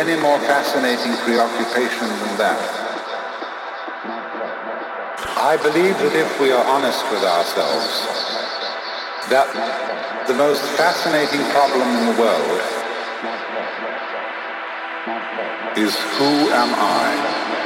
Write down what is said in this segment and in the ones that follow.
Any more fascinating preoccupation than that. I believe that if we are honest with ourselves, that the most fascinating problem in the world is who am I?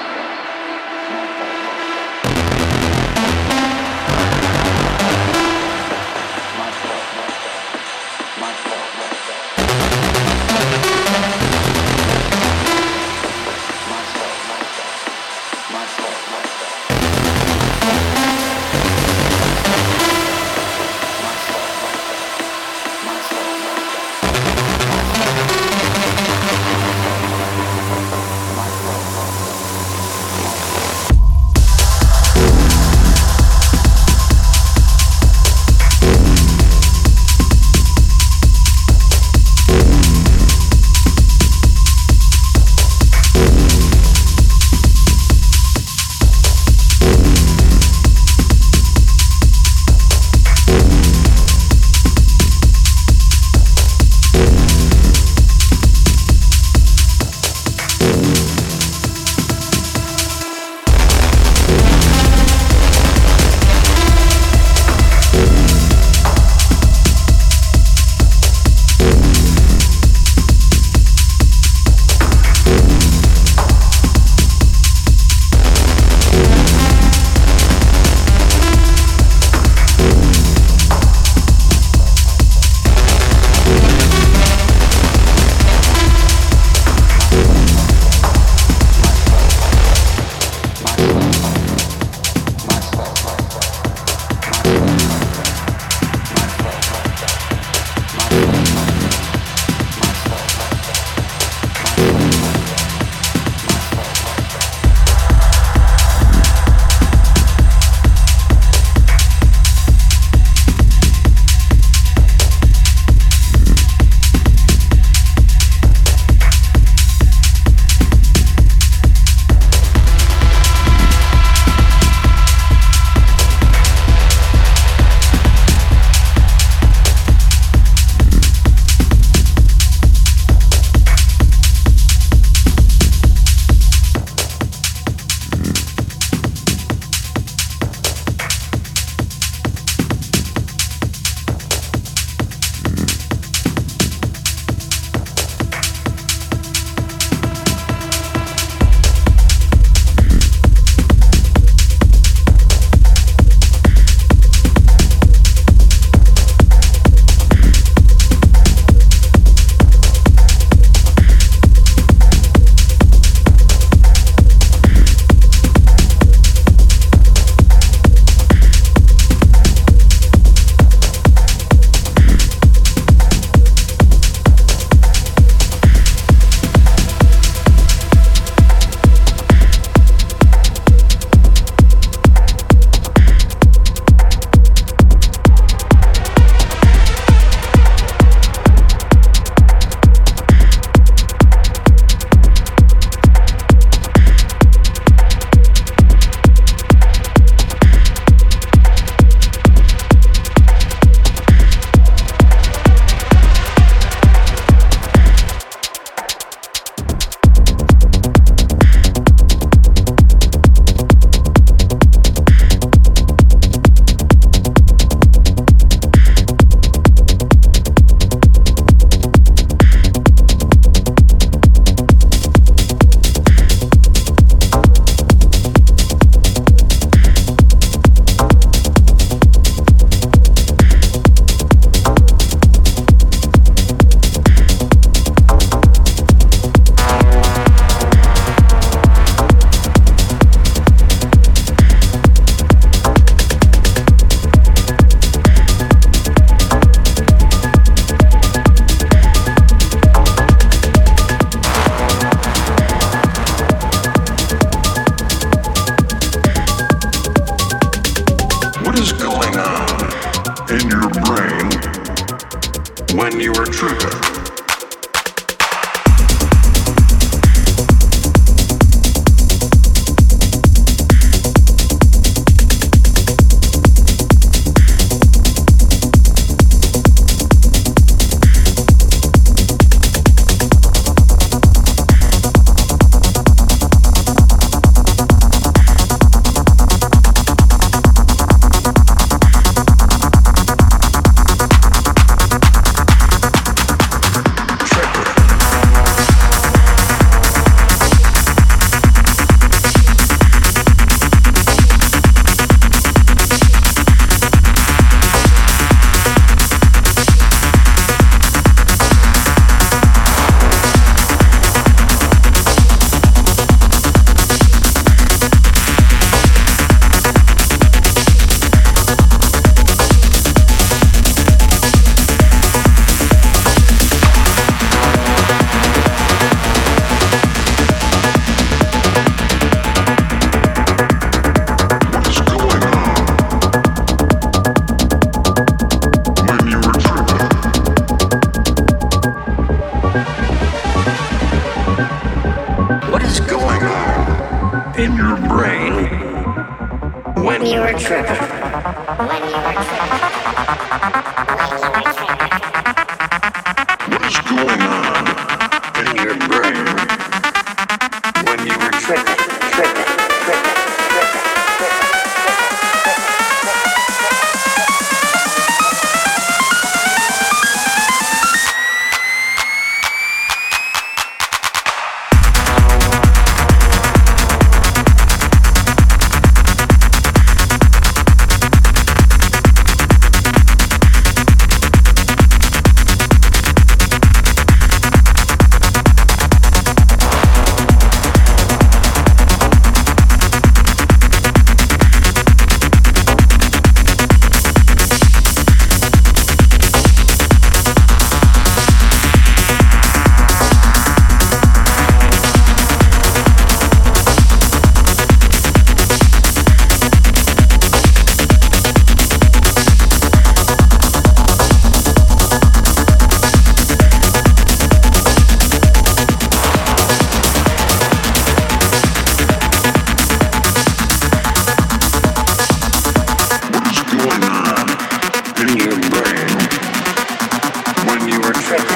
were tripping.